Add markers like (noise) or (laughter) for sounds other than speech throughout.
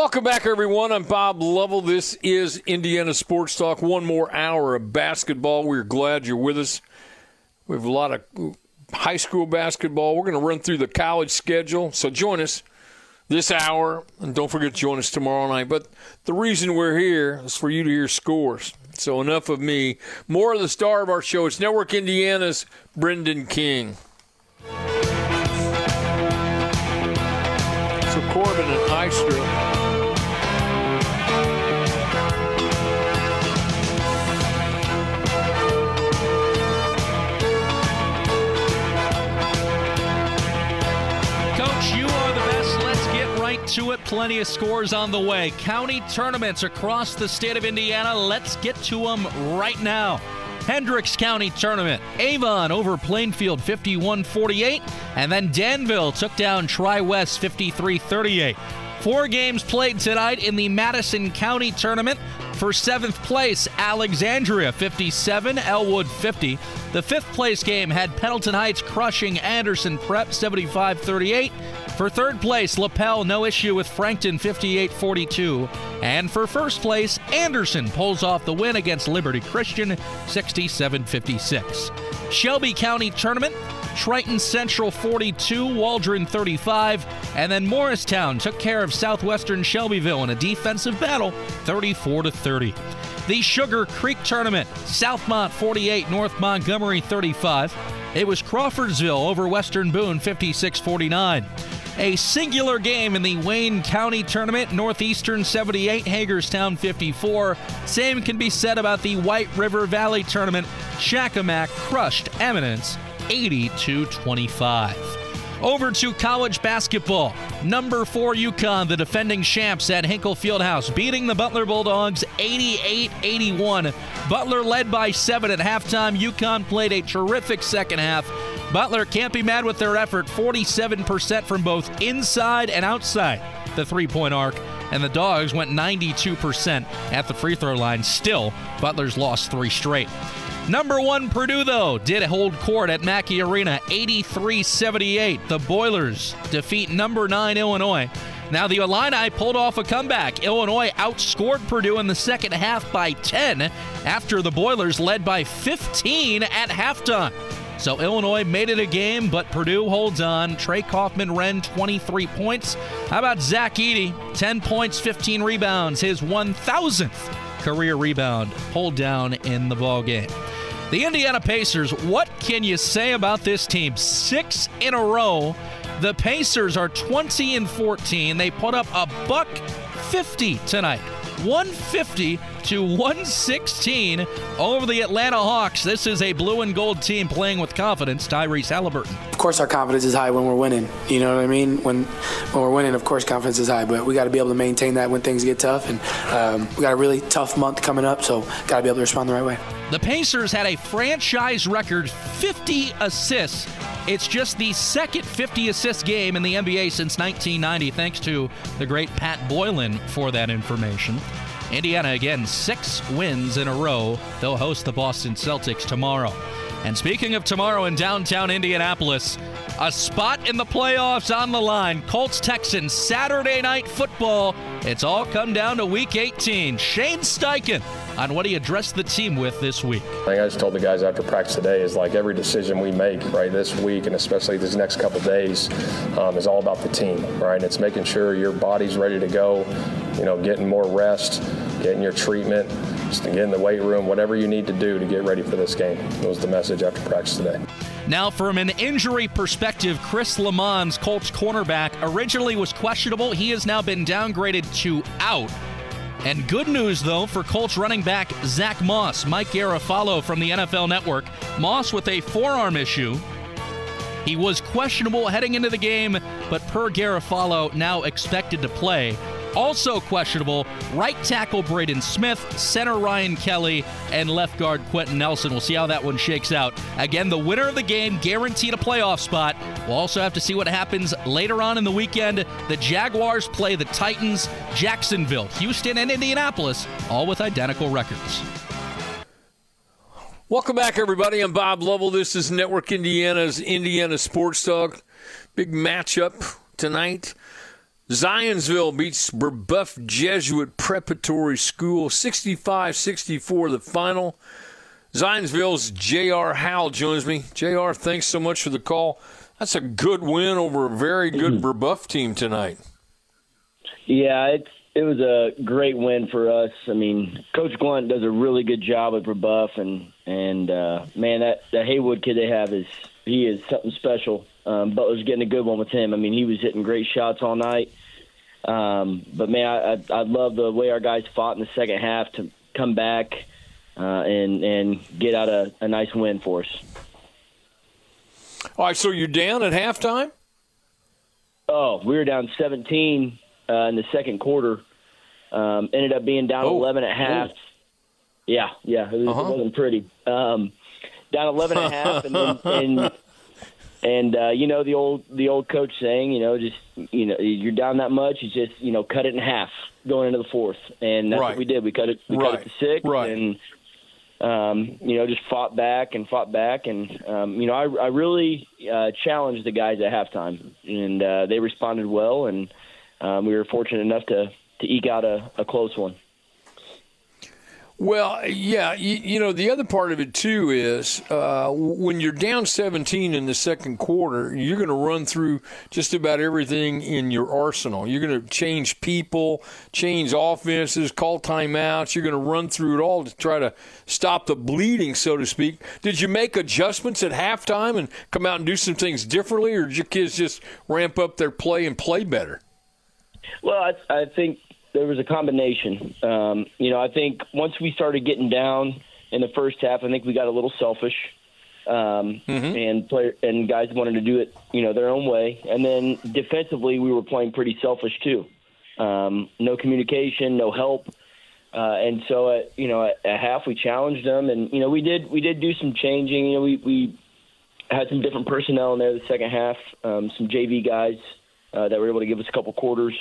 Welcome back, everyone. I'm Bob Lovell. This is Indiana Sports Talk. One more hour of basketball. We're glad you're with us. We have a lot of high school basketball. We're going to run through the college schedule. So join us this hour. And don't forget to join us tomorrow night. But the reason we're here is for you to hear scores. So enough of me. More of the star of our show. It's Network Indiana's Brendan King. So Corbin and Istra. To it. Plenty of scores on the way. County tournaments across the state of Indiana. Let's get to them right now. Hendricks County Tournament. Avon over Plainfield 51 48. And then Danville took down Tri West 53 38. Four games played tonight in the Madison County Tournament. For seventh place, Alexandria 57, Elwood 50. The fifth place game had Pendleton Heights crushing Anderson Prep 75 38. For third place, Lapel, no issue with Frankton 58 42. And for first place, Anderson pulls off the win against Liberty Christian 67 56. Shelby County Tournament, Triton Central 42, Waldron 35, and then Morristown took care of Southwestern Shelbyville in a defensive battle 34 30. The Sugar Creek Tournament, Southmont 48, North Montgomery 35. It was Crawfordsville over Western Boone 56 49. A singular game in the Wayne County Tournament, Northeastern 78, Hagerstown 54. Same can be said about the White River Valley Tournament. Shakamak crushed Eminence 82 25. Over to college basketball. Number four UConn, the defending champs at Hinkle Fieldhouse, beating the Butler Bulldogs 88 81. Butler led by seven at halftime. UConn played a terrific second half. Butler can't be mad with their effort 47% from both inside and outside the three point arc. And the Dogs went 92% at the free throw line. Still, Butler's lost three straight. Number one Purdue, though, did hold court at Mackey Arena 83 78. The Boilers defeat number nine Illinois. Now, the Illini pulled off a comeback. Illinois outscored Purdue in the second half by 10 after the Boilers led by 15 at halftime. So Illinois made it a game, but Purdue holds on. Trey Kaufman-Renn 23 points. How about Zach Edey? 10 points, 15 rebounds, his 1,000th career rebound pulled down in the ball game. The Indiana Pacers, what can you say about this team? Six in a row. The Pacers are 20 and 14. They put up a buck 50 tonight. 150 to 116 over the Atlanta Hawks. This is a blue and gold team playing with confidence. Tyrese Halliburton. Of course, our confidence is high when we're winning. You know what I mean? When when we're winning, of course, confidence is high. But we got to be able to maintain that when things get tough. And um, we got a really tough month coming up, so got to be able to respond the right way. The Pacers had a franchise record 50 assists it's just the second 50 assist game in the NBA since 1990, thanks to the great Pat Boylen for that information. Indiana again, six wins in a row. They'll host the Boston Celtics tomorrow. And speaking of tomorrow in downtown Indianapolis, a spot in the playoffs on the line. Colts Texans Saturday night football. It's all come down to week 18. Shane Steichen on what he addressed the team with this week. I I just told the guys after practice today is like every decision we make right this week and especially these next couple days um, is all about the team, right? And it's making sure your body's ready to go, you know, getting more rest, getting your treatment, just get in the weight room, whatever you need to do to get ready for this game. Was the message after practice today. Now, from an injury perspective, Chris Lammons, Colts cornerback, originally was questionable. He has now been downgraded to out. And good news, though, for Colts running back Zach Moss, Mike Garafolo from the NFL Network. Moss with a forearm issue. He was questionable heading into the game, but per Garafolo, now expected to play. Also questionable, right tackle Braden Smith, center Ryan Kelly, and left guard Quenton Nelson. We'll see how that one shakes out. Again, the winner of the game guaranteed a playoff spot. We'll also have to see what happens later on in the weekend. The Jaguars play the Titans, Jacksonville, Houston, and Indianapolis, all with identical records. Welcome back, everybody. I'm Bob Lovell. This is Network Indiana's Indiana Sports Talk. Big matchup tonight. Zionsville beats Brebeuf Jesuit Preparatory School 65 64, the final. Zionsville's J.R. Howell joins me. J.R., thanks so much for the call. That's a good win over a very good. Brebeuf team tonight. Yeah, it's it was a great win for us. I mean, Coach Glunt does a really good job with Brebeuf, and and uh, man, that that Haywood kid they have is he is something special. Um, Butler's getting a good one with him. I mean, he was hitting great shots all night. Um, but man, I, I, I love the way our guys fought in the second half to come back uh, and and get out a, a nice win for us. All right, so you're down at halftime. Oh, we were down 17 uh, in the second quarter. Um, ended up being down oh. 11 at half. Oh. Yeah, yeah, it, was, uh-huh. it wasn't pretty. Um, down 11 at half, and then, (laughs) and and uh, you know the old the old coach saying, you know, just you know you're down that much, you just you know cut it in half going into the fourth, and that's right. what we did. We cut it we right. cut it to six, right. and um, you know just fought back and fought back, and um, you know I, I really uh, challenged the guys at halftime, and uh, they responded well, and um, we were fortunate enough to to eke out a, a close one. Well, yeah, you, you, know the other part of it too is uh, when you're down 17 in the second quarter, you're going to run through just about everything in your arsenal. You're going to change people, change offenses, call timeouts. You're going to run through it all to try to stop the bleeding, so to speak. Did you make adjustments at halftime and come out and do some things differently, or did your kids just ramp up their play and play better? Well, I, I think there was a combination. Um, you know, I think once we started getting down in the first half, I think we got a little selfish, um, mm-hmm. and player and guys wanted to do it, you know, their own way. And then defensively, we were playing pretty selfish too. Um, no communication, no help. Uh, and so, at, you know, at, at half we challenged them, and you know, we did we did do some changing. You know, we we had some different personnel in there the second half, um, some JV guys uh, that were able to give us a couple quarters.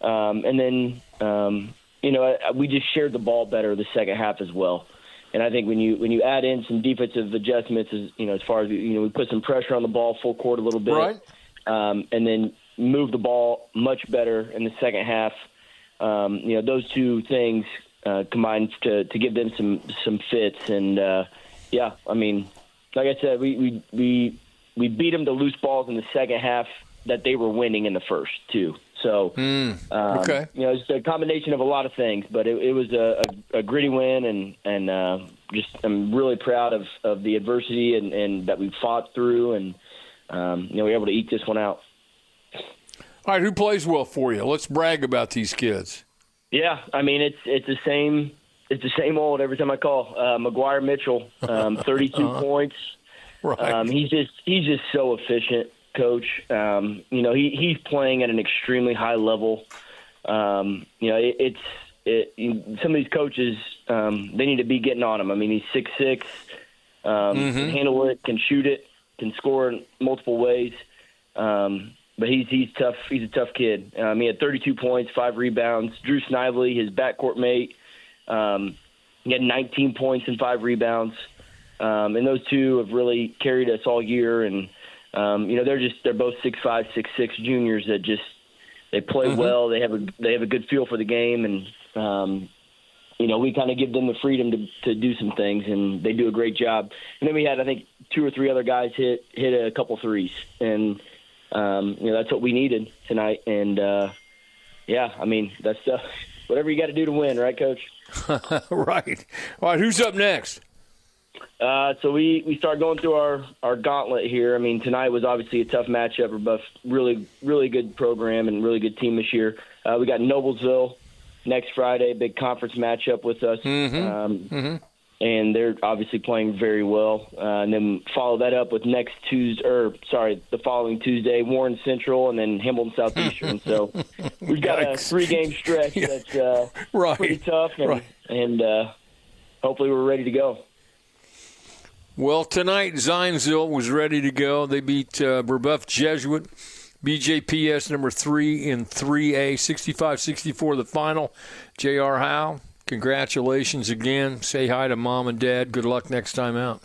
Um, and then, um, you know, we just shared the ball better the second half as well. And I think when you when you add in some defensive adjustments, as you know, as far as you know, we put some pressure on the ball full court a little bit, right. um, and then move the ball much better in the second half. Um, you know, those two things uh, combined to to give them some some fits. And uh, yeah, I mean, like I said, we we we we beat them to loose balls in the second half that they were winning in the first too. So, mm, okay. Um, you know, it's a combination of a lot of things, but it, it was a, a, a, gritty win, and and uh, just I'm really proud of, of the adversity and, and that we fought through, and um, you know, we were able to eat this one out. All right, who plays well for you? Let's brag about these kids. Yeah, I mean it's it's the same it's the same old every time I call. Uh, McGuire Mitchell, um, (laughs) 32 uh-huh. points. Right. Um, he's just he's just so efficient coach. Um, you know, he, he's playing at an extremely high level. Um, you know, it, it's it, some of these coaches um, they need to be getting on him. I mean, he's six six, um, mm-hmm. can handle it, can shoot it, can score in multiple ways. Um, but he's he's tough. He's a tough kid. Um, he had 32 points, five rebounds. Drew Snively, his backcourt mate, um, he had 19 points and five rebounds. Um, and those two have really carried us all year. And um, you know, they're just they're both six five, six six juniors that just they play mm-hmm. well. They have a they have a good feel for the game, and um, you know, we kind of give them the freedom to to do some things, and they do a great job. And then we had I think two or three other guys hit hit a couple threes, and um, you know that's what we needed tonight. And uh, yeah, I mean that's uh, (laughs) whatever you got to do to win, right, Coach? (laughs) right. All right. Who's up next? Uh, so we, we start going through our, our gauntlet here. I mean, tonight was obviously a tough matchup, but really, really good program and really good team this year. Uh, we got Noblesville next Friday, big conference matchup with us. Mm-hmm. Um, mm-hmm. And they're obviously playing very well. Uh, and then follow that up with next Tuesday, or sorry, the following Tuesday, Warren Central, and then Hamilton Southeastern. so (laughs) we've got a three-game stretch (laughs) that's uh, right. pretty tough, and, right. and uh, hopefully we're ready to go. Well, tonight Zionsville was ready to go. They beat uh, Brebeuf Jesuit, BJPS number three in 3A, 65-64 the final. J.R. Howell, congratulations again. Say hi to mom and dad. Good luck next time out.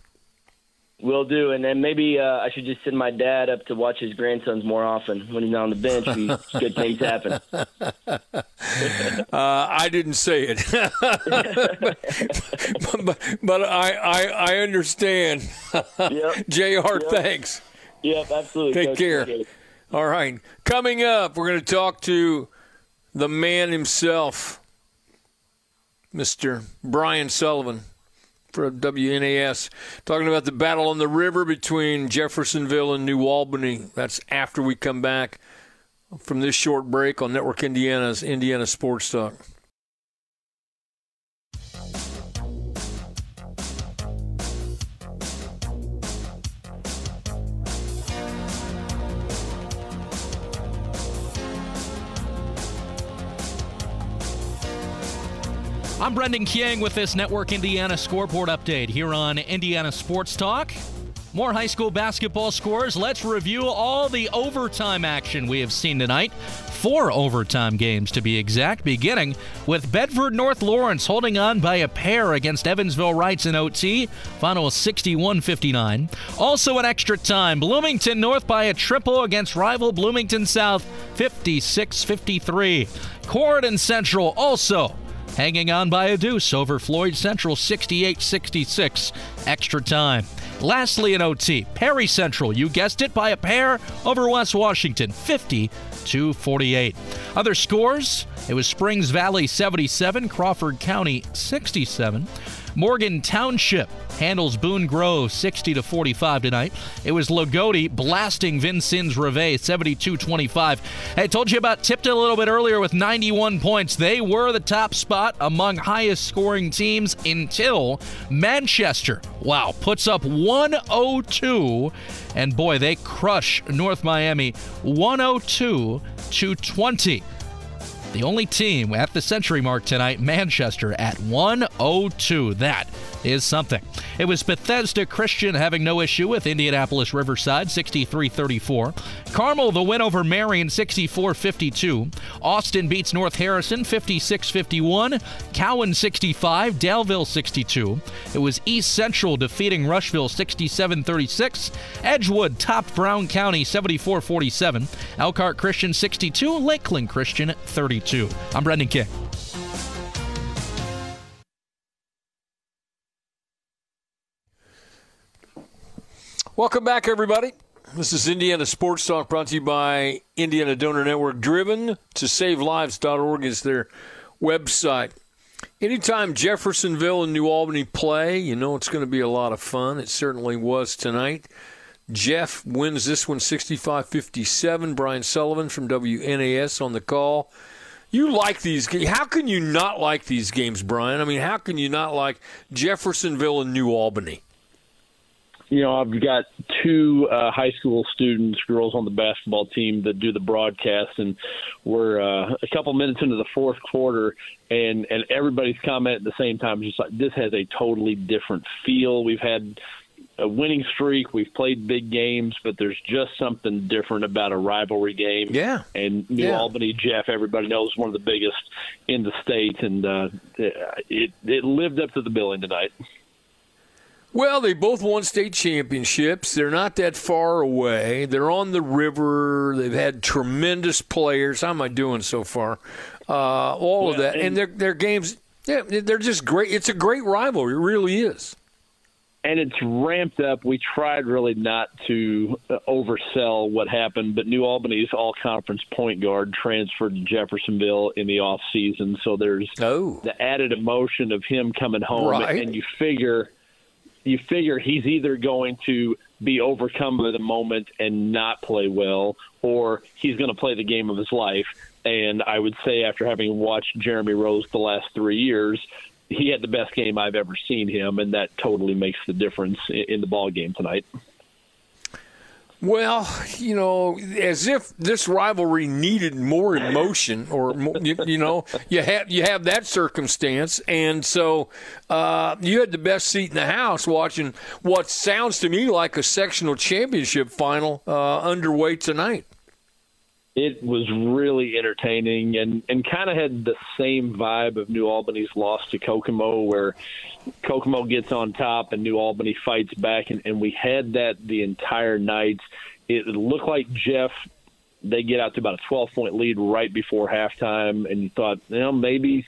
Will do, and then maybe uh, I should just send my dad up to watch his grandsons more often when he's not on the bench. (laughs) good things happen. (laughs) uh, I didn't say it, (laughs) but, but, I, I, I understand. Yep. Jr. Yep. Thanks. Yep, absolutely. Take Coach. care. All right, coming up, we're going to talk to the man himself, Mr. Brian Sullivan for WNAS, talking about the battle on the river between Jeffersonville and New Albany. That's after we come back from this short break on Network Indiana's Indiana Sports Talk. I'm Brendan King with this Network Indiana scoreboard update here on Indiana Sports Talk. More high school basketball scores. Let's review all the overtime action we have seen tonight. Four overtime games to be exact, beginning with Bedford North Lawrence holding on by a pair against Evansville Reitz in OT. Final 61 59. Also in extra time, Bloomington North by a triple against rival Bloomington South 56 53. Corydon Central also hanging on by a deuce over Floyd Central 68 66. Extra time. Lastly, in OT, Perry Central, you guessed it, by a pair over West Washington 50 to 48. Other scores it was Springs Valley 77, Crawford County 67. Morgan Township handles Boone Grove 60 to 45 tonight. It was Loogootee blasting Vincennes Rivet 72-25. I told you about Tipton a little bit earlier with 91 points. They were the top spot among highest scoring teams until Manchester. Wow, puts up 102 and boy, they crush North Miami 102 to 20. The only team at the century mark tonight, Manchester at 102. That is something. It was Bethesda Christian having no issue with Indianapolis Riverside 63 34. Carmel, the win over Marion 64 52. Austin beats North Harrison 56 51. Cowan 65. Daleville 62. It was East Central defeating Rushville 67 36. Edgewood topped Brown County 74 47. Elkhart Christian 62. Lakeland Christian 32. I'm Brendan King. Welcome back, everybody. This is Indiana Sports Talk brought to you by Indiana Donor Network. Driven to Save SaveLives.org is their website. Anytime Jeffersonville and New Albany play, you know it's going to be a lot of fun. It certainly was tonight. Jeff wins this one 65 57. Brian Sullivan from WNAS on the call. You like these. How can you not like these games, Brian? I mean, how can you not like Jeffersonville and New Albany? you know, I've got two uh, high school students, girls on the basketball team that do the broadcast, and we're uh, a couple minutes into the fourth quarter, and and everybody's comment at the same time, just like this has a totally different feel. We've had a winning streak. We've played big games, but there's just something different about a rivalry game. Yeah. And New yeah. Albany, Jeff, everybody knows one of the biggest in the state, and uh, it it lived up to the billing tonight. Well, they both won state championships. They're not that far away. They're on the river. They've had tremendous players. How am I doing so far? Uh, all of that, and, and their their games. Yeah, they're just great. It's a great rivalry. It really is. And it's ramped up. We tried really not to uh, oversell what happened, but New Albany's all-conference point guard transferred to Jeffersonville in the off season, so there's oh. the added emotion of him coming home, right. and you figure you figure he's either going to be overcome by the moment and not play well, or he's going to play the game of his life. And I would say, after having watched Jeremy Rose the last three years, he had the best game I've ever seen him, and that totally makes the difference in the ball game tonight. Well, you know, as if this rivalry needed more emotion, or you, you know, you have you have that circumstance, and so uh, you had the best seat in the house watching what sounds to me like a sectional championship final uh, underway tonight. It was really entertaining and, and kind of had the same vibe of New Albany's loss to Kokomo, where Kokomo gets on top and New Albany fights back. And, and we had that the entire night. It looked like Jeff they get out to about a 12 point lead right before halftime, and you thought, you know, maybe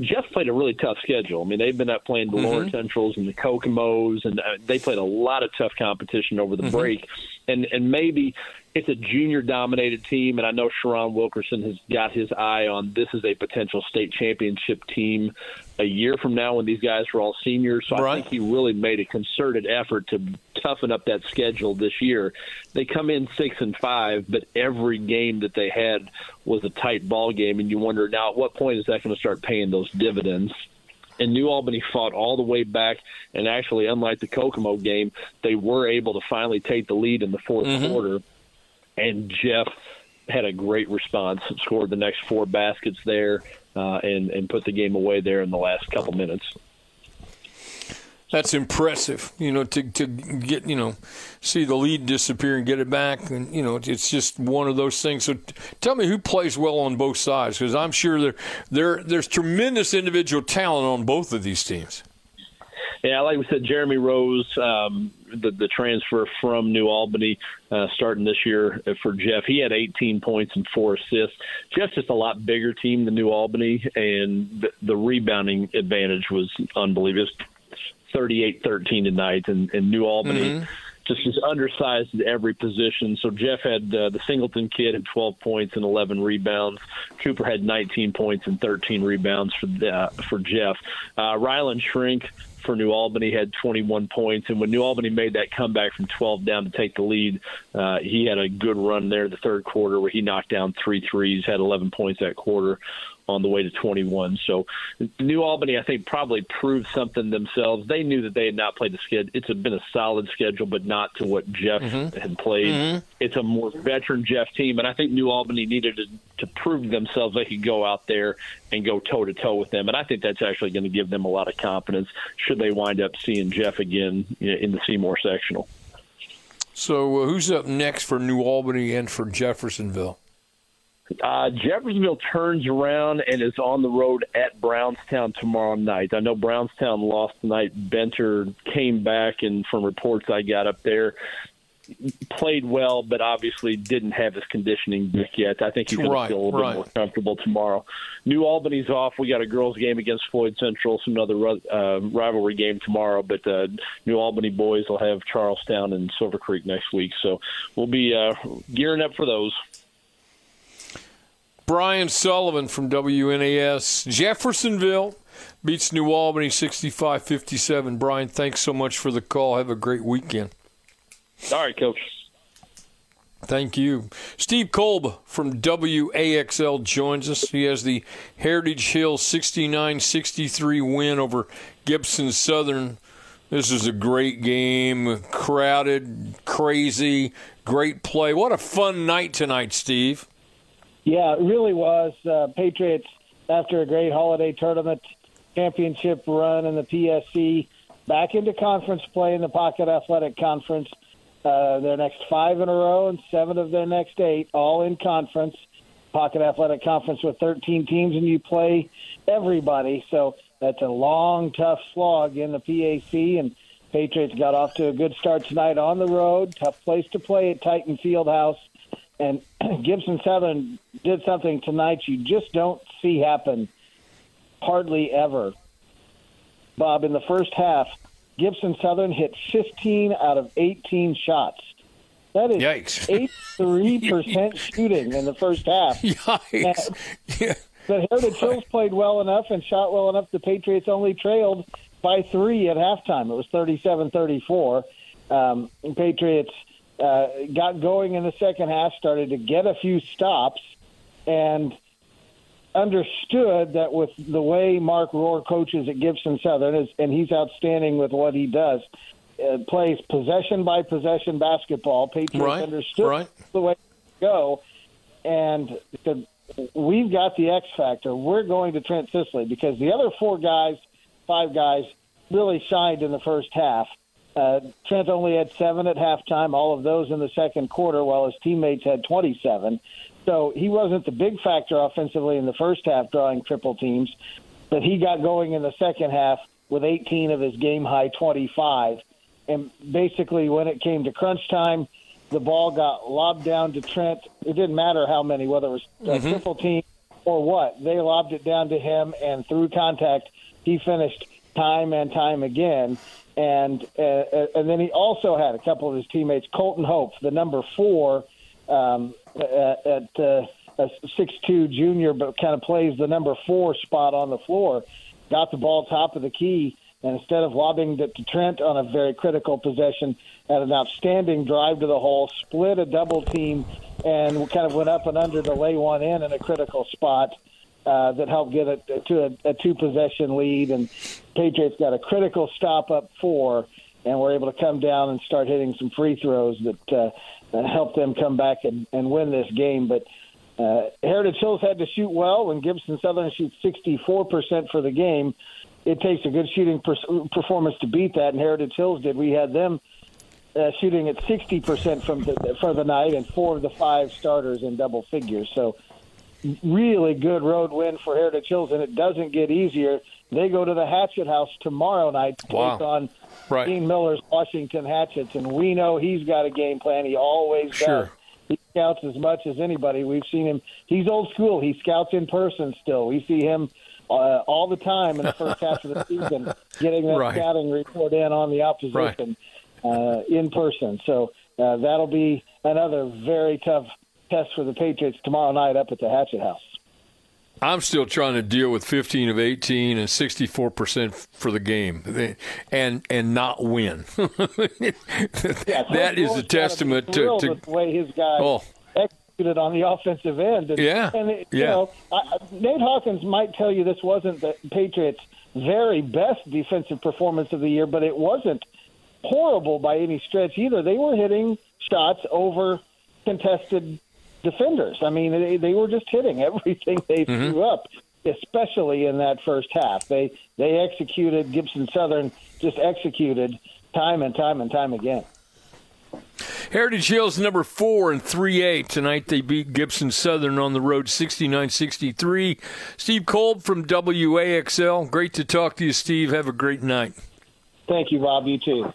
Jeff played a really tough schedule. I mean, they've been up playing the mm-hmm. Lawrence Centrals and the Kokomos, and uh, they played a lot of tough competition over the mm-hmm. break, and and maybe it's a junior dominated team, and I know Sharon Wilkerson has got his eye on this is a potential state championship team a year from now when these guys are all seniors. So right. I think he really made a concerted effort to toughen up that schedule this year. They come in six and five, but every game that they had was a tight ball game, and you wonder now at what point is that going to start paying those dividends? and New Albany fought all the way back. And actually, unlike the Kokomo game, they were able to finally take the lead in the 4th mm-hmm. quarter and Jeff had a great response, scored the next four baskets there, uh, and and put the game away there in the last couple minutes. That's impressive, you know, to to get you know, see the lead disappear and get it back, and you know, it's just one of those things. So, tell me who plays well on both sides, because I'm sure there there there's tremendous individual talent on both of these teams. Yeah, like we said, Jeremy Rose, um, the, the transfer from New Albany, uh, starting this year for Jeff. He had 18 points and four assists. Jeff's just a lot bigger team than New Albany, and the, the rebounding advantage was unbelievable. 38-13 tonight, and, and New Albany. Mm-hmm just is undersized at every position. So Jeff had uh, the Singleton kid had 12 points and 11 rebounds. Cooper had 19 points and 13 rebounds for uh, for Jeff. Uh, Ryland Shrink for New Albany. Had 21 points, and when New Albany made that comeback from 12 down to take the lead, uh, he had a good run there the third quarter where he knocked down three threes, had 11 points that quarter on the way to 21. So New Albany, I think, probably proved something themselves. They knew that they had not played the schedule. It's been a solid schedule, but not to what Jeff mm-hmm. had played. Mm-hmm. It's a more veteran Jeff team, and I think New Albany needed to, to prove to themselves they could go out there and go toe to toe with them. And I think that's actually going to give them a lot of confidence should they wind up seeing Jeff again in the Seymour sectional. So, uh, who's up next for New Albany and for Jeffersonville? Uh, Jeffersonville turns around and is on the road at Brownstown tomorrow night. I know Brownstown lost tonight. Benter came back, and from reports I got up there, played well, but obviously didn't have his conditioning yet. I think he's going right, to feel a little right. bit more comfortable tomorrow. New Albany's off. We got a girls' game against Floyd Central, some other uh, rivalry game tomorrow. But uh, New Albany boys will have Charlestown and Silver Creek next week, so we'll be uh, gearing up for those. Brian Sullivan from WNAS. Jeffersonville beats New Albany 65 57. Brian, thanks so much for the call. Have a great weekend. All right, Coach. Thank you. Steve Kalb from WAXL joins us. He has the Heritage Hill 69 63 win over Gibson Southern. This is a great game, crowded, crazy, great play. What a fun night tonight, Steve. Yeah, it really was. Uh, Patriots, after a great holiday tournament championship run in the PSC, back into conference play in the Pocket Athletic Conference. Uh, their next five in a row and seven of their next eight, all in conference. Pocket Athletic Conference with 13 teams, and you play everybody. So that's a long, tough slog in the PAC. And Patriots got off to a good start tonight on the road. Tough place to play at Titan Fieldhouse. And (clears throat) Gibson Southern did something tonight you just don't see happen hardly ever. Bob, in the first half, Gibson Southern hit 15 out of 18 shots. That is Yikes. (laughs) 83% shooting in the first half. Yikes. yeah. But Heritage Hills played well enough and shot well enough. The Patriots only trailed by three at halftime. It was 37 34. Um, Patriots uh, got going in the second half, started to get a few stops, and understood that with the way Mark Rohr coaches at Gibson Southern, is, and he's outstanding with what he does, uh, plays possession by possession basketball. Patriots right, understood right. the way to go, and said, "We've got the X factor. We're going to Trent Sisley because the other four guys, five guys, really shined in the first half." Uh, Trent only had seven at halftime, all of those in the second quarter, while his teammates had 27. So he wasn't the big factor offensively in the first half, drawing triple teams, but he got going in the second half with 18 of his game high 25. And basically, when it came to crunch time, the ball got lobbed down to Trent. It didn't matter how many, whether it was a mm-hmm. triple team or what. They lobbed it down to him, and through contact, he finished time and time again. And uh, uh and then he also had a couple of his teammates, Colton Hope, the number four um, at, at uh, a six-two junior, but kind of plays the number four spot on the floor. Got the ball top of the key and instead of lobbing it to Trent on a very critical possession, had an outstanding drive to the hole, split a double team, and kind of went up and under to lay one in in a critical spot uh, that helped get it to a, a two possession lead. And Patriots got a critical stop up four, and were able to come down and start hitting some free throws that uh, helped them come back and, and win this game. But uh, Heritage Hills had to shoot well when Gibson Southern shoots 64% for the game it takes a good shooting per- performance to beat that, and Heritage Hills did. We had them uh, shooting at 60% from the, for the night, and four of the five starters in double figures. So, really good road win for Heritage Hills, and it doesn't get easier. They go to the Hatchet House tomorrow night to wow. take on right. Dean Miller's Washington Hatchets, and we know he's got a game plan. He always sure. does. He scouts as much as anybody. We've seen him. He's old school. He scouts in person still. We see him uh, all the time in the first half of the season, (laughs) getting that right. scouting report in on the opposition right. uh, in person. So uh, that'll be another very tough test for the Patriots tomorrow night up at the Hatchet House. I'm still trying to deal with 15 of 18 and 64 percent for the game, and and not win. (laughs) yeah, that is a testament to, to the way his guys oh executed on the offensive end. And, yeah. And, it, yeah. you know, I, Nate Hawkins might tell you this wasn't the Patriots' very best defensive performance of the year, but it wasn't horrible by any stretch either. They were hitting shots over contested defenders. I mean, they, they were just hitting (laughs) everything they mm-hmm. threw up, especially in that first half. They they executed Gibson Southern just executed time and time and time again. Heritage Hills number four and three eight tonight. They beat Gibson Southern on the road 69-63. Steve Kalb from WAXL. Great to talk to you, Steve. Have a great night. Thank you, Bob. You too.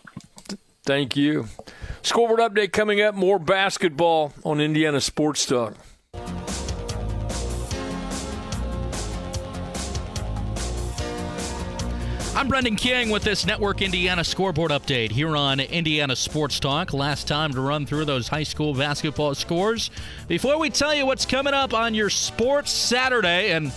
Thank you. Scoreboard update coming up. More basketball on Indiana Sports Talk. I'm Brendan King with this Network Indiana scoreboard update here on Indiana Sports Talk. Last time to run through those high school basketball scores. Before we tell you what's coming up on your Sports Saturday, and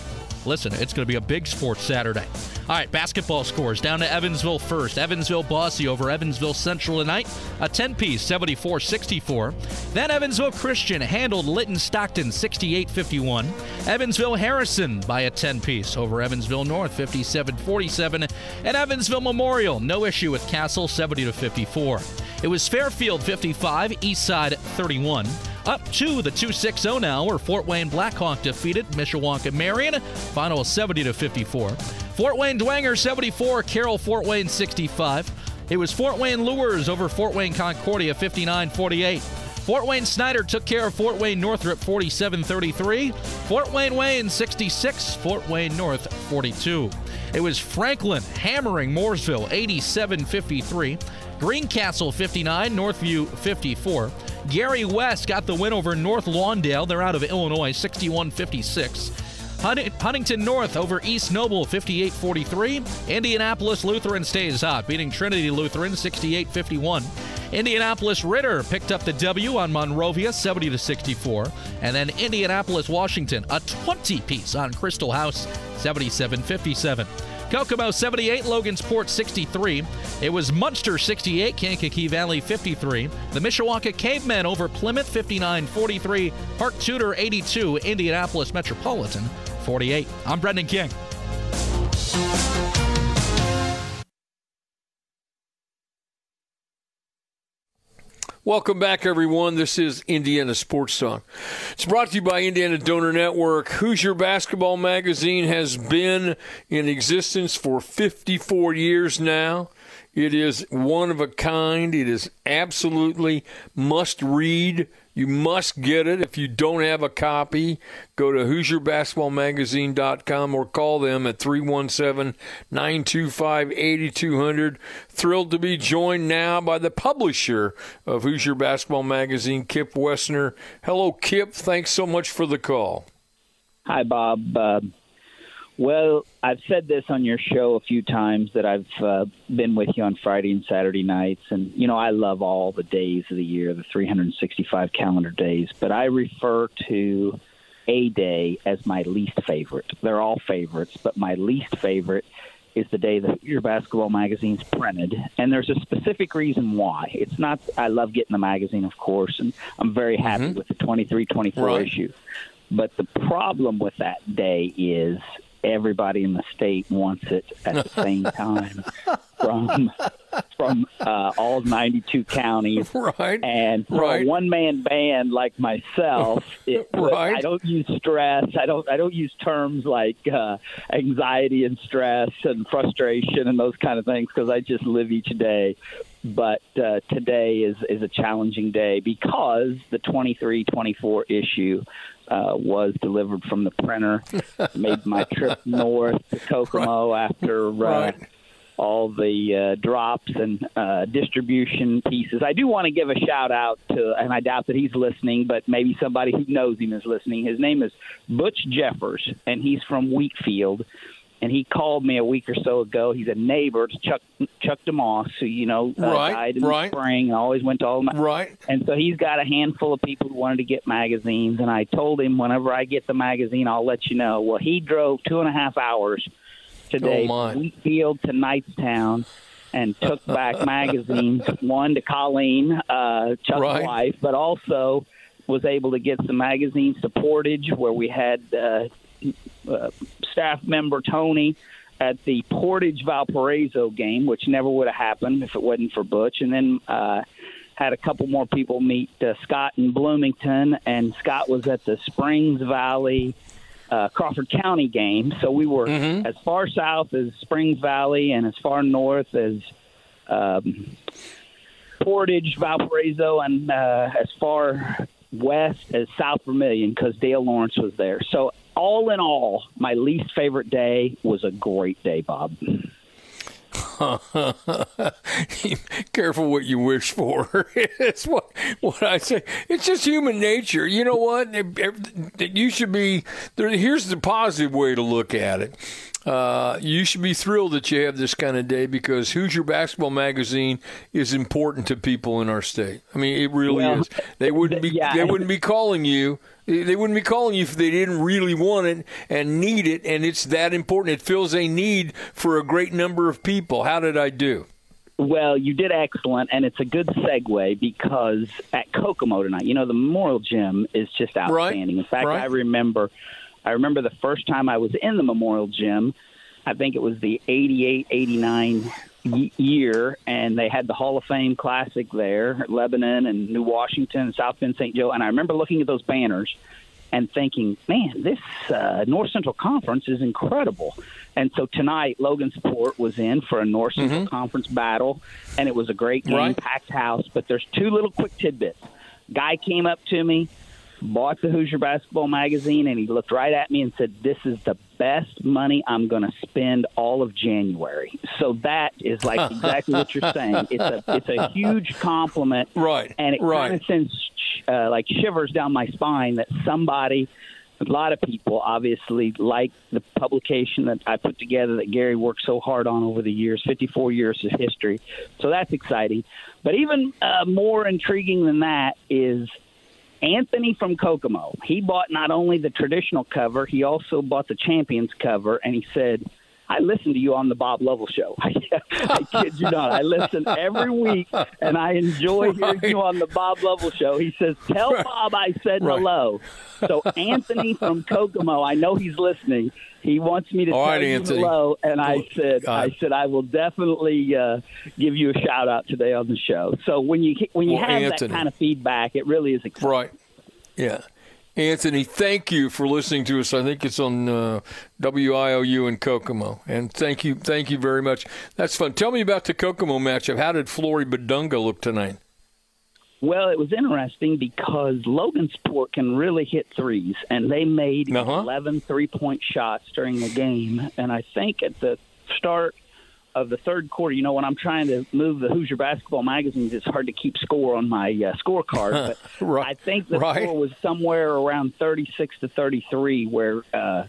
listen, it's going to be a big Sports Saturday. All right, basketball scores down to Evansville first. Evansville Bosse over Evansville Central tonight, a 10 piece, 74 64. Then Evansville Christian handled Linton Stockton 68 51. Evansville Harrison by a 10 piece over Evansville North 57 47. And Evansville Memorial, no issue with Castle 70 54. It was Fairfield 55, Eastside 31. Up to the 2-6-0 now, where Fort Wayne Blackhawk defeated Mishawaka Marion, final 70 to 54. Fort Wayne Dwenger 74, Carroll Fort Wayne 65. It was Fort Wayne Luers over Fort Wayne Concordia 59-48. Fort Wayne Snider took care of Fort Wayne Northrop 47 33. Fort Wayne Wayne 66, Fort Wayne North 42. It was Franklin hammering Mooresville 87 53. Greencastle 59, Northview 54. Gary West got the win over North Lawndale. They're out of Illinois 61 56. Huntington North over East Noble 58 43. Indianapolis Lutheran stays hot, beating Trinity Lutheran 68 51. Indianapolis Ritter picked up the W on Monrovia 70 64. And then Indianapolis Washington, a 20 piece on Crispus Attucks 77 57. Kokomo 78, Logansport 63. It was Munster 68, Kankakee Valley 53. The Mishawaka Cavemen over Plymouth 59 43. Park Tudor 82, Indianapolis Metropolitan 48. I'm Brendan King. Welcome back, everyone. This is Indiana Sports Talk. It's brought to you by Indiana Donor Network. Hoosier Basketball Magazine has been in existence for 54 years now. It is one of a kind. It is absolutely must read. You must get it. If you don't have a copy, go to HoosierBasketballMagazine.com or call them at 317 925 8200. Thrilled to be joined now by the publisher of Hoosier Basketball Magazine, Kip Wessner. Hello, Kip. Thanks so much for the call. Hi, Bob. Uh, well, I've said this on your show a few times that I've uh, been with you on Friday and Saturday nights. And, you know, I love all the days of the year, the 365 calendar days, but I refer to a day as my least favorite. They're all favorites, but my least favorite is the day that your basketball magazine's printed. And there's a specific reason why. It's not, I love getting the magazine, of course, and I'm very happy mm-hmm. with the 23 24 right. issue. But the problem with that day is everybody in the state wants it at the same (laughs) time from from uh, all 92 counties. Right. And for right. a one man band like myself, (laughs) it, right. I don't use stress. I don't I don't use terms like uh, anxiety and stress and frustration and those kind of things because I just live each day. But uh, today is is a challenging day because the 23-24 issue uh, was delivered from the printer. (laughs) Made my trip north to Kokomo right. after uh, right. all the uh, drops and uh, distribution pieces. I do want to give a shout out to, and I doubt that he's listening, but maybe somebody who knows him is listening. His name is Butch Jeffers, and he's from Wheatfield and he called me a week or so ago. He's a neighbor to Chuck Chuck DeMoss, who you know uh, right, died in right. the spring and always went to all my right. And so he's got a handful of people who wanted to get magazines, and I told him whenever I get the magazine, I'll let you know. Well, he drove two and a half hours today oh from Wheatfield to Knightstown and took back (laughs) magazines. One to Colleen, uh, Chuck's right. wife, but also was able to get some magazines to Portage, where we had. Uh, uh, staff member Tony at the Portage Valparaiso game, which never would have happened if it wasn't for Butch. And then uh, had a couple more people meet uh, Scott in Bloomington, and Scott was at the Springs Valley. Uh, Crawford County game, so we were mm-hmm. as far south as Springs Valley and as far north as um, Portage, Valparaiso, and uh, as far west as South Vermilion because Dale Lawrence was there. So all in all, my least favorite day was a great day, Bob. (laughs) Careful what you wish for. (laughs) it's what what I say. It's just human nature. You know what? You should be. Here's the positive way to look at it. Uh, you should be thrilled that you have this kind of day because Hoosier Basketball Magazine is important to people in our state. I mean, it really well, is. They wouldn't be yeah. they wouldn't be calling you. They wouldn't be calling you if they didn't really want it and need it, and it's that important. It fills a need for a great number of people. How did I do? Well, you did excellent, and it's a good segue because at Kokomo tonight, you know, the Memorial Gym is just outstanding. Right. In fact, right. I remember I remember the first time I was in the Memorial Gym. I think it was the 88 89 year, and they had the Hall of Fame Classic there, Lebanon and New Washington, South Bend, St. Joe. And I remember looking at those banners and thinking, man, this uh, North Central Conference is incredible. And so tonight, Logansport was in for a North Central mm-hmm. Conference battle, and it was a great game, right. packed house. But there's two little quick tidbits. Guy came up to me, bought the Hoosier Basketball magazine, and he looked right at me and said, "This is the best money I'm going to spend all of January." So that is like (laughs) exactly what you're saying. It's a it's a huge compliment, right? And it right. kind of sends uh, like shivers down my spine that somebody. A lot of people obviously like the publication that I put together that Gary worked so hard on over the years, 54 years of history. So that's exciting. But even uh, more intriguing than that is Anthony from Kokomo. He bought not only the traditional cover, he also bought the Champions cover, and he said, I listen to you on the Bob Lovell show. (laughs) I kid you not. I listen every week, and I enjoy hearing you on the Bob Lovell show. He says, "Tell Bob I said right. hello." So Anthony from Kokomo, I know he's listening. He wants me to All tell you hello, and I said, uh, I said I will definitely uh, give you a shout out today on the show. So when you when you well, have Anthony. that kind of feedback, it really is exciting. Right. Yeah. Anthony, thank you for listening to us. I think it's on uh, WIOU in Kokomo, and thank you, thank you very much. That's fun. Tell me about the Kokomo matchup. How did Flory Bidunga look tonight? Well, it was interesting because Logansport can really hit threes, and they made uh-huh. 11 three point shots during the game. And I think at the start of the third quarter, you know, when I'm trying to move the Hoosier basketball magazines, it's hard to keep score on my uh, scorecard. (laughs) But right. I think the right. score was somewhere around 36 to 33, where uh,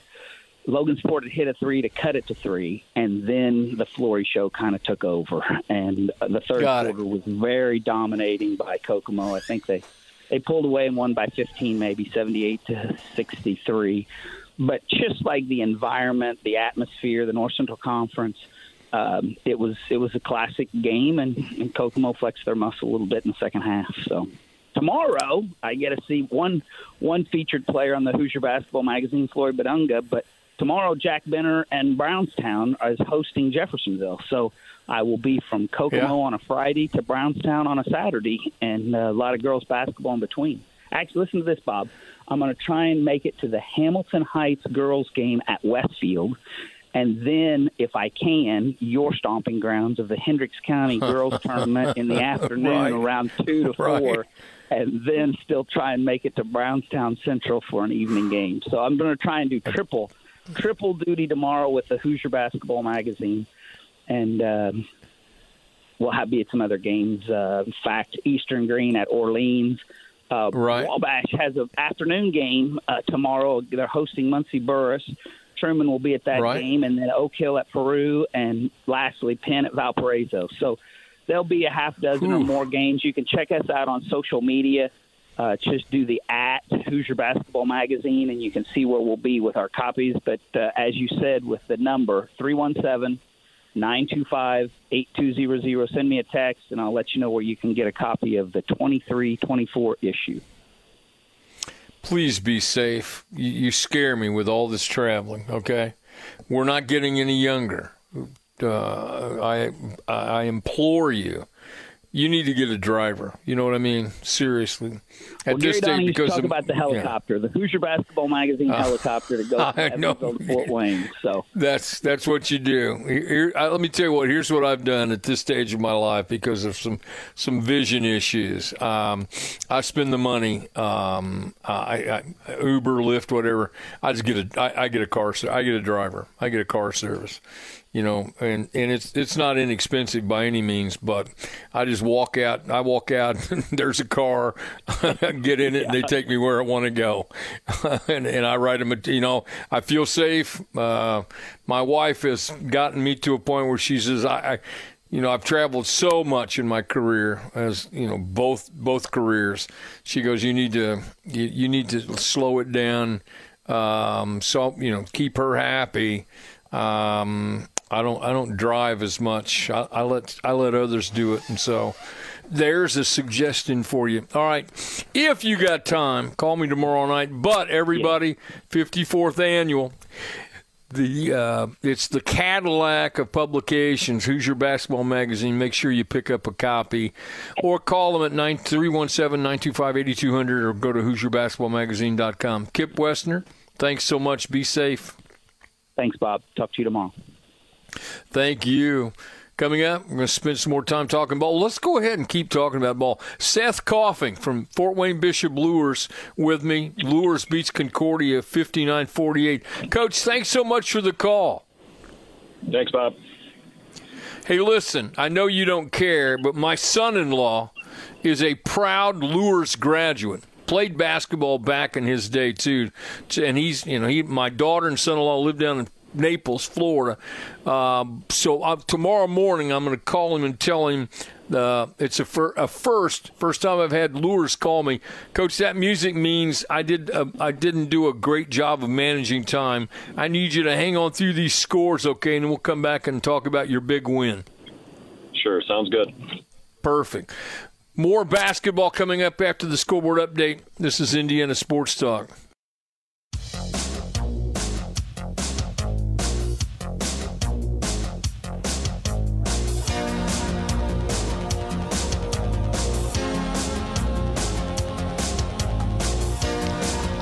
Logansport had hit a three to cut it to three, and then the Flory show kind of took over. And the third Got quarter it. was very dominating by Kokomo. I think they they pulled away and won by 15, maybe 78 to 63. But just like the environment, the atmosphere, the North Central Conference, um, it was it was a classic game, and, and Kokomo flexed their muscle a little bit in the second half. So tomorrow I get to see one one featured player on the Hoosier Basketball Magazine, Flory Bidunga, but tomorrow Jack Benter and Brownstown is hosting Jeffersonville. So I will be from Kokomo yeah. on a Friday to Brownstown on a Saturday, and a lot of girls basketball in between. Actually, listen to this, Bob. I'm going to try and make it to the Hamilton Heights girls game at Westfield. And then, if I can, your stomping grounds of the Hendricks County (laughs) girls tournament in the afternoon right. around two to four. Right and then still try and make it to Brownstown Central for an evening game. So I'm going to try and do triple triple duty tomorrow with the Hoosier Basketball Magazine, and um, we'll have be at some other games. Uh, in fact, Eastern Greene at Orleans. Uh, right. Wabash has an afternoon game uh, tomorrow. They're hosting Muncie Burris. Truman will be at that right. game, and then Oak Hill at Peru, and lastly Penn at Valparaiso. So there'll be a half dozen Ooh. or more games. You can check us out on social media uh, just do the at Hoosier Basketball Magazine, and you can see where we'll be with our copies. But uh, as you said, with the number 317 925 8200, send me a text, and I'll let you know where you can get a copy of the 2324 issue. Please be safe. You, you scare me with all this traveling, okay? We're not getting any younger. Uh, I, I implore you you need to get a driver. You know what I mean? Seriously. At well, this stage, because talk of, about the helicopter, yeah. the Hoosier Basketball Magazine uh, helicopter to go (laughs) I know. Fort Wayne. So that's that's what you do. Here, I, let me tell you what. Here's what I've done at this stage of my life because of some some vision issues. Um, I spend the money. Um, I, I, Uber, Lyft, whatever. I just get a I, I get a car. I get a driver. I get a car service you know, and, and it's it's not inexpensive by any means, but I just walk out. I walk out. (laughs) there's a car. (laughs) get in it, and they take me where I want to go, (laughs) and, and I ride them. You know, I feel safe. Uh, my wife has gotten me to a point where she says, I, I you know, I've traveled so much in my career as you know both both careers. She goes, you need to you, you need to slow it down. Um, so you know, keep her happy. Um, I don't I don't drive as much. I, I, let I let others do it, and so there's a suggestion for you. All right, if you got time, call me tomorrow night. But everybody, 54th annual. The uh, it's the Cadillac of publications. Hoosier Basketball Magazine? Make sure you pick up a copy, or call them at nine three one seven nine two five eighty two hundred, or go to HoosierBasketballMagazine.com. Kip Wessner, thanks so much. Be safe. Thanks, Bob. Talk to you tomorrow. Thank you. Coming up, we're going to spend some more time talking ball. Let's go ahead and keep talking about ball. Seth Coffing from Fort Wayne Bishop Luers with me. Luers beats Concordia 59 48. Coach, thanks so much for the call. Thanks, Bob. Hey, listen, I know you don't care, but my son in law is a proud Luers graduate played basketball back in his day too, and he's you know he my daughter and son-in-law live down in Naples, Florida. Um, so uh, tomorrow morning, I'm going to call him and tell him uh, it's a, fir- a, first first time I've had Luers call me, Coach. That music means I did uh, I didn't do a great job of managing time. I need you to hang on through these scores, okay? And we'll come back and talk about your big win. Sure, sounds good. Perfect. More basketball coming up after the scoreboard update. This is Indiana Sports Talk.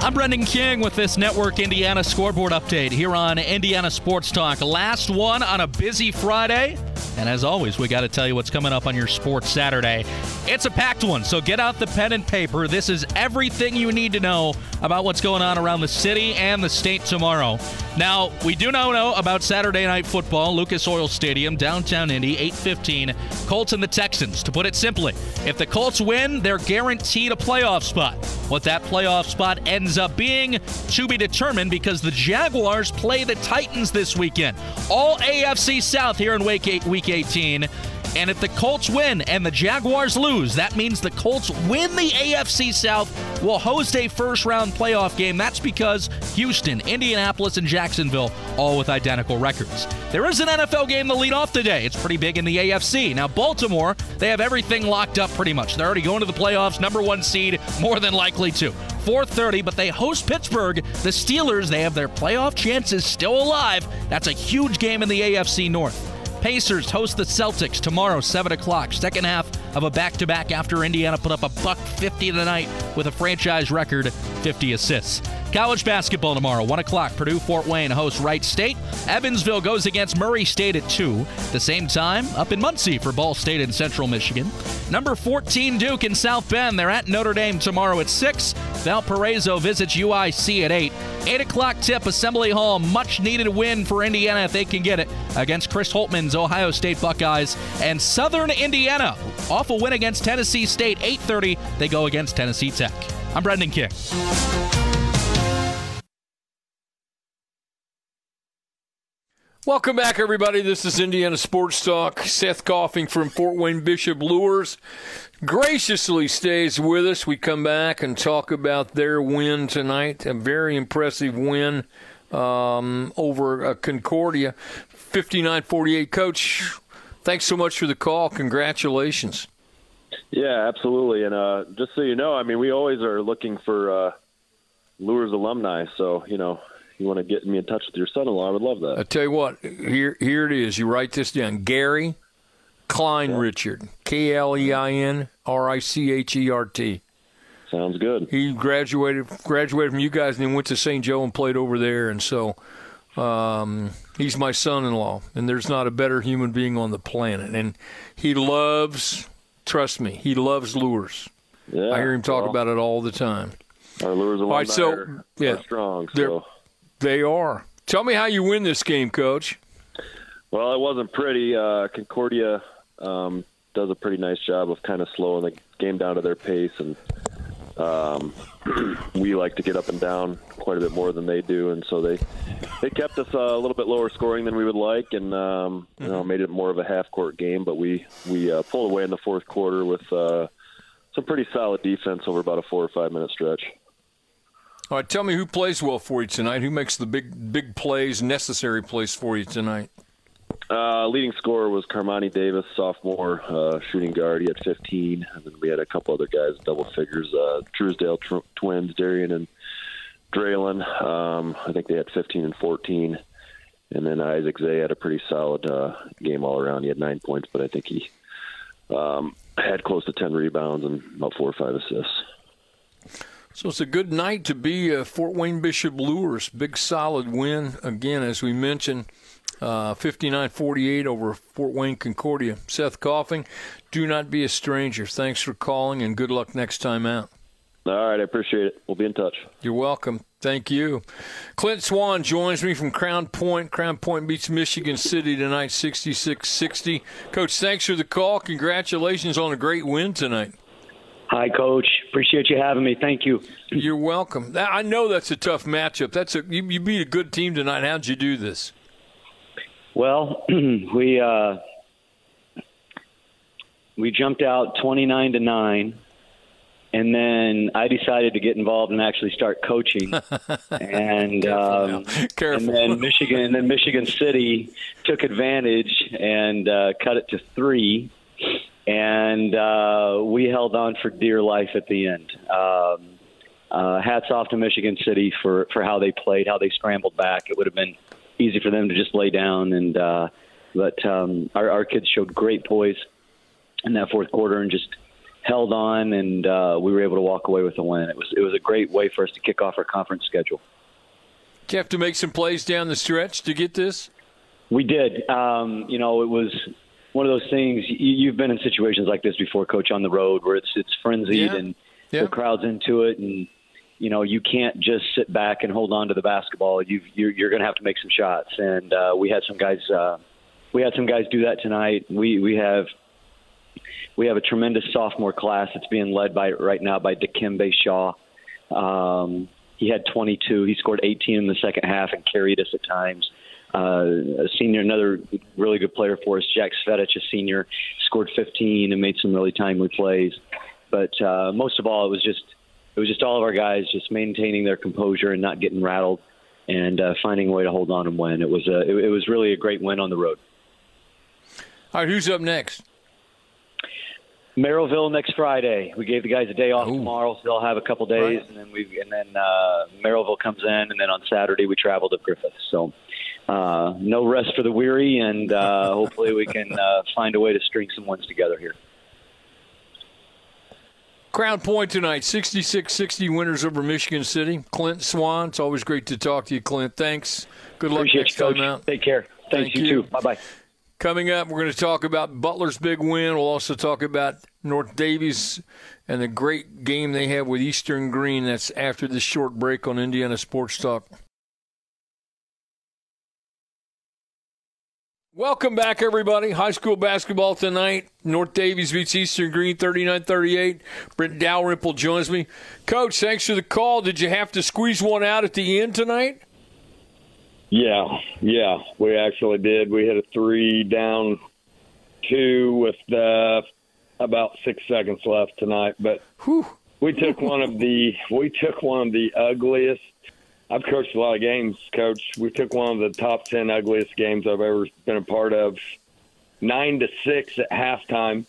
I'm Brendan King with this Network Indiana scoreboard update here on Indiana Sports Talk. Last one on a busy Friday. And as always, we got to tell you what's coming up on your sports Saturday. It's a packed one, so get out the pen and paper. This is everything you need to know about what's going on around the city and the state tomorrow. Now, we do now know about Saturday night football, Lucas Oil Stadium, downtown Indy, 8:15. Colts and the Texans. To put it simply, if the Colts win, they're guaranteed a playoff spot. What that playoff spot ends up being to be determined because the Jaguars play the Titans this weekend. All AFC South here in week 18. And if the Colts win and the Jaguars lose, that means the Colts win the AFC South, will host a first round playoff game. That's because Houston, Indianapolis, and Jacksonville all with identical records. There is an NFL game to lead off today. It's pretty big in the AFC. Now, Baltimore, they have everything locked up pretty much. They're already going to the playoffs, number one seed, more than likely to. 4:30, but they host Pittsburgh. The Steelers, they have their playoff chances still alive. That's a huge game in the AFC North. Pacers host the Celtics tomorrow, 7 o'clock. Second half of a back to back after Indiana put up a buck 50 tonight with a franchise record 50 assists. College basketball tomorrow, 1 o'clock. Purdue Fort Wayne hosts Wright State. Evansville goes against Murray State at 2. The same time, up in Muncie for Ball State in Central Michigan. Number 14, Duke in South Bend. They're at Notre Dame tomorrow at 6. Valparaiso visits UIC at 8. 8 o'clock tip, Assembly Hall. Much needed win for Indiana if they can get it against Chris Holtmann's Ohio State Buckeyes. And Southern Indiana, awful win against Tennessee State. 8.30, they go against Tennessee Tech. I'm Brendan King. Welcome back, everybody. This is Indiana Sports Talk. Seth Coffing from Fort Wayne Bishop Luers graciously stays with us. We come back and talk about their win tonight. A very impressive win um, over uh, Concordia, 59 48. Coach, thanks so much for the call. Congratulations. Yeah, absolutely. And uh, just so you know, I mean, we always are looking for uh, Luers alumni. So, you know, you want to get me in touch with your son-in-law, I would love that. I tell you what, here here it is. You write this down. Gary Klein yeah. Richard, K L E I N R I C H E R T. Sounds good. He graduated graduated from you guys and then went to St. Joe and played over there, and so um, he's my son-in-law, and there's not a better human being on the planet, and he loves. Trust me, he loves Luers. Yeah, I hear him talk well, about it all the time. Our Luers are all right, so, yeah, strong. So. They are. Tell me how you win this game, Coach. Well, it wasn't pretty. Uh, Concordia um, does a pretty nice job of kind of slowing the game down to their pace, and um, (clears throat) we like to get up and down quite a bit more than they do, and so they they kept us uh, a little bit lower scoring than we would like, and um, you know made it more of a half court game. But we we uh, pulled away in the fourth quarter with uh, some pretty solid defense over about a four or five minute stretch. All right, tell me who plays well for you tonight. Who makes the big big plays, necessary plays for you tonight? Uh, leading scorer was Carmani Davis, sophomore uh, shooting guard. He had 15, and then we had a couple other guys double figures. Uh, Truesdale tr- twins, Darian and Draylen. Um, I think they had 15 and 14. And then Isaac Zay had a pretty solid uh, game all around. He had nine points, but I think he um, had close to 10 rebounds and about four or five assists. So it's a good night to be a Fort Wayne Bishop Luers. Big solid win. Again, as we mentioned, uh, 59 48 over Fort Wayne Concordia. Seth Coffing, do not be a stranger. Thanks for calling and good luck next time out. All right, I appreciate it. We'll be in touch. You're welcome. Thank you. Clint Swan joins me from Crown Point. Crown Point beats Michigan City tonight 66 60. Coach, thanks for the call. Congratulations on a great win tonight. Hi, Coach. Appreciate you having me. Thank you. You're welcome. I know that's a tough matchup. That's a you, you beat a good team tonight. How'd you do this? Well, (clears throat) we uh, we jumped out twenty nine to nine, and then I decided to get involved and actually start coaching. (laughs) and um, and then Michigan and then Michigan City took advantage and uh, cut it to three and uh, we held on for dear life at the end. Um, uh, hats off to Michigan City for for how they played, how they scrambled back. It would have been easy for them to just lay down, and uh, but um, our, our kids showed great poise in that fourth quarter and just held on, and uh, we were able to walk away with a win. It was it was a great way for us to kick off our conference schedule. Did you have to make some plays down the stretch to get this? We did. Um, you know, it was one of those things. You, have been in situations like this before, Coach, on the road where it's it's frenzied yeah. and yeah. the crowd's into it, and you know you can't just sit back and hold on to the basketball. You've, you're, you're going to have to make some shots, and uh, we had some guys. Uh, we had some guys do that tonight. We we have we have a tremendous sophomore class that's being led by right now by Dikembe Shaw. Um, he had 22. He scored 18 in the second half and carried us at times. Uh, a senior, another really good player for us, Jack Svetich, a senior, scored 15 and made some really timely plays. But uh, most of all, it was just it was just all of our guys just maintaining their composure and not getting rattled and uh, finding a way to hold on and win. It was a it, it was really a great win on the road. All right, who's up next? Merrillville next Friday. We gave the guys a day off Ooh. tomorrow, so they'll have a couple days, Right. and then we and then uh, Merrillville comes in, and then on Saturday we travel to Griffith. So uh, no rest for the weary, and uh, hopefully we can uh, find a way to string some wins together here. Crown Point tonight, 66-60 winners over Michigan City. Clint Swan, it's always great to talk to you, Clint. Thanks. Good luck Appreciate next you, time out. Take care. Thanks Thank you, you. too. Bye bye. Coming up, we're going to talk about Butler's big win. We'll also talk about North Daviess and the great game they have with Eastern Greene. That's after this short break on Indiana Sports Talk. Welcome back, everybody. High school basketball tonight. North Daviess beats Eastern Greene 39 38. Brent Dalrymple joins me. Coach, thanks for the call. Did you have to squeeze one out at the end tonight? Yeah, yeah, we actually did. We hit a three down two with uh, about six seconds left tonight, but Whew. we took one of the we took one of the ugliest. I've coached a lot of games, coach. We took one of the top ten ugliest games I've ever been a part of. Nine to six at halftime,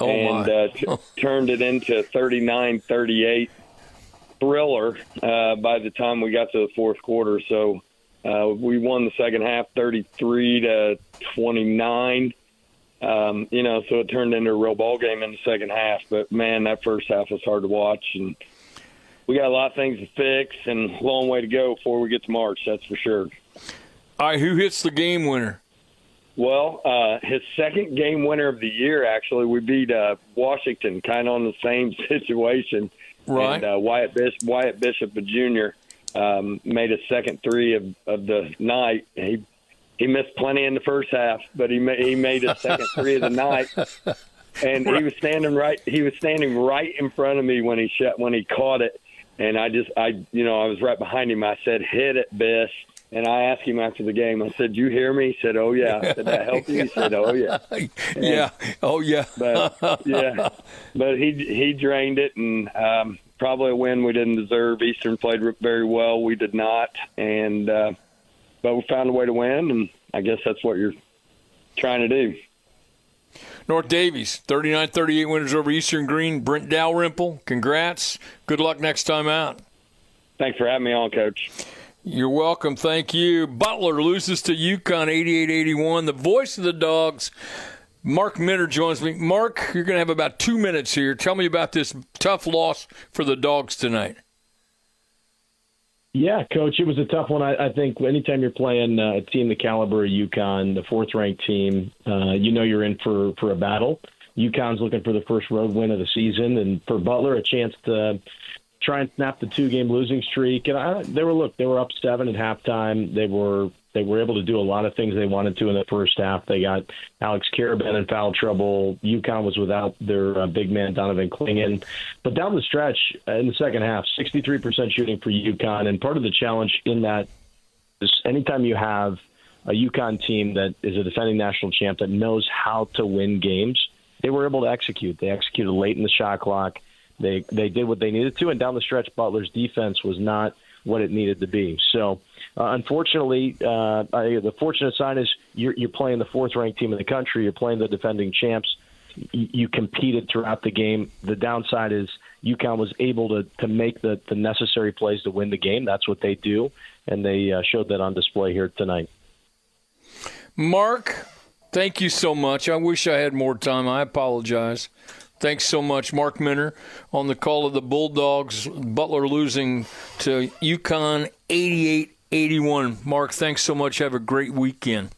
Oh, and uh, t- (laughs) turned it into 39-38 thriller uh, by the time we got to the fourth quarter. So uh, we won the second half, 33 to 29. Um, you know, so it turned into a real ball game in the second half. But man, that first half was hard to watch, and we got a lot of things to fix and a long way to go before we get to March. That's for sure. All right, who hits the game winner? Well, uh, his second game winner of the year, actually, we beat uh, Washington, kind of on the same (laughs) situation. Right. And uh, Wyatt Bishop, Wyatt Bishop, Jr. Um, made a second three of, of the night. He he missed plenty in the first half, but he ma- he made a second three of the night. (laughs) And he was standing right. He was standing right in front of me when he shot when he caught it. And I just I you know I was right behind him. I said, "Hit it, Bish." And I asked him after the game. I said, "You hear me?" He said, "Oh yeah." I said, "That help you?" He said, "Oh yeah." (laughs) yeah. Oh, yeah. But yeah, but he he drained it, and um, probably a win we didn't deserve. Eastern played very well. We did not, and uh, but we found a way to win, and I guess that's what you're trying to do. North Daviess, 39 38 winners over Eastern Greene. Brent Dalrymple, congrats. Good luck next time out. Thanks for having me on, Coach. You're welcome. Thank you. Butler loses to UConn 88 81. The voice of the dogs, Mark Minner, joins me. Mark, you're going to have about two minutes here. Tell me about this tough loss for the dogs tonight. Yeah, coach, it was a tough one. I, I think anytime you're playing uh, a team the caliber of UConn, the fourth ranked team, uh, you know you're in for, for a battle. UConn's looking for the first road win of the season, and for Butler, a chance to try and snap the two game losing streak. And I, they were look, they were up seven at halftime. They were they were able to do a lot of things they wanted to in the first half. They got Alex Karaban in foul trouble. UConn was without their uh, big man Donovan Clingan, but down the stretch uh, in the second half, 63% shooting for UConn. And part of the challenge in that is anytime you have a UConn team that is a defending national champ that knows how to win games, they were able to execute. They executed late in the shot clock. They they did what they needed to, and down the stretch, Butler's defense was not what it needed to be. So, uh, unfortunately, uh, I, the fortunate sign is you're, you're playing the fourth ranked team in the country. You're playing the defending champs. You, you competed throughout the game. The downside is UConn was able to to make the the necessary plays to win the game. That's what they do, and they uh, showed that on display here tonight. Mark, thank you so much. I wish I had more time. I apologize. Thanks so much, Mark Minner, on the call of the Bulldogs. Butler losing to UConn 88 81. Mark, thanks so much. Have a great weekend.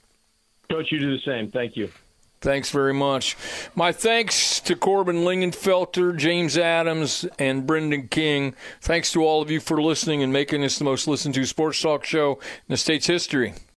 Coach, you do the same. Thank you. Thanks very much. My thanks to Corbin Lingenfelter, James Adams, and Brendan King. Thanks to all of you for listening and making this the most listened to sports talk show in the state's history.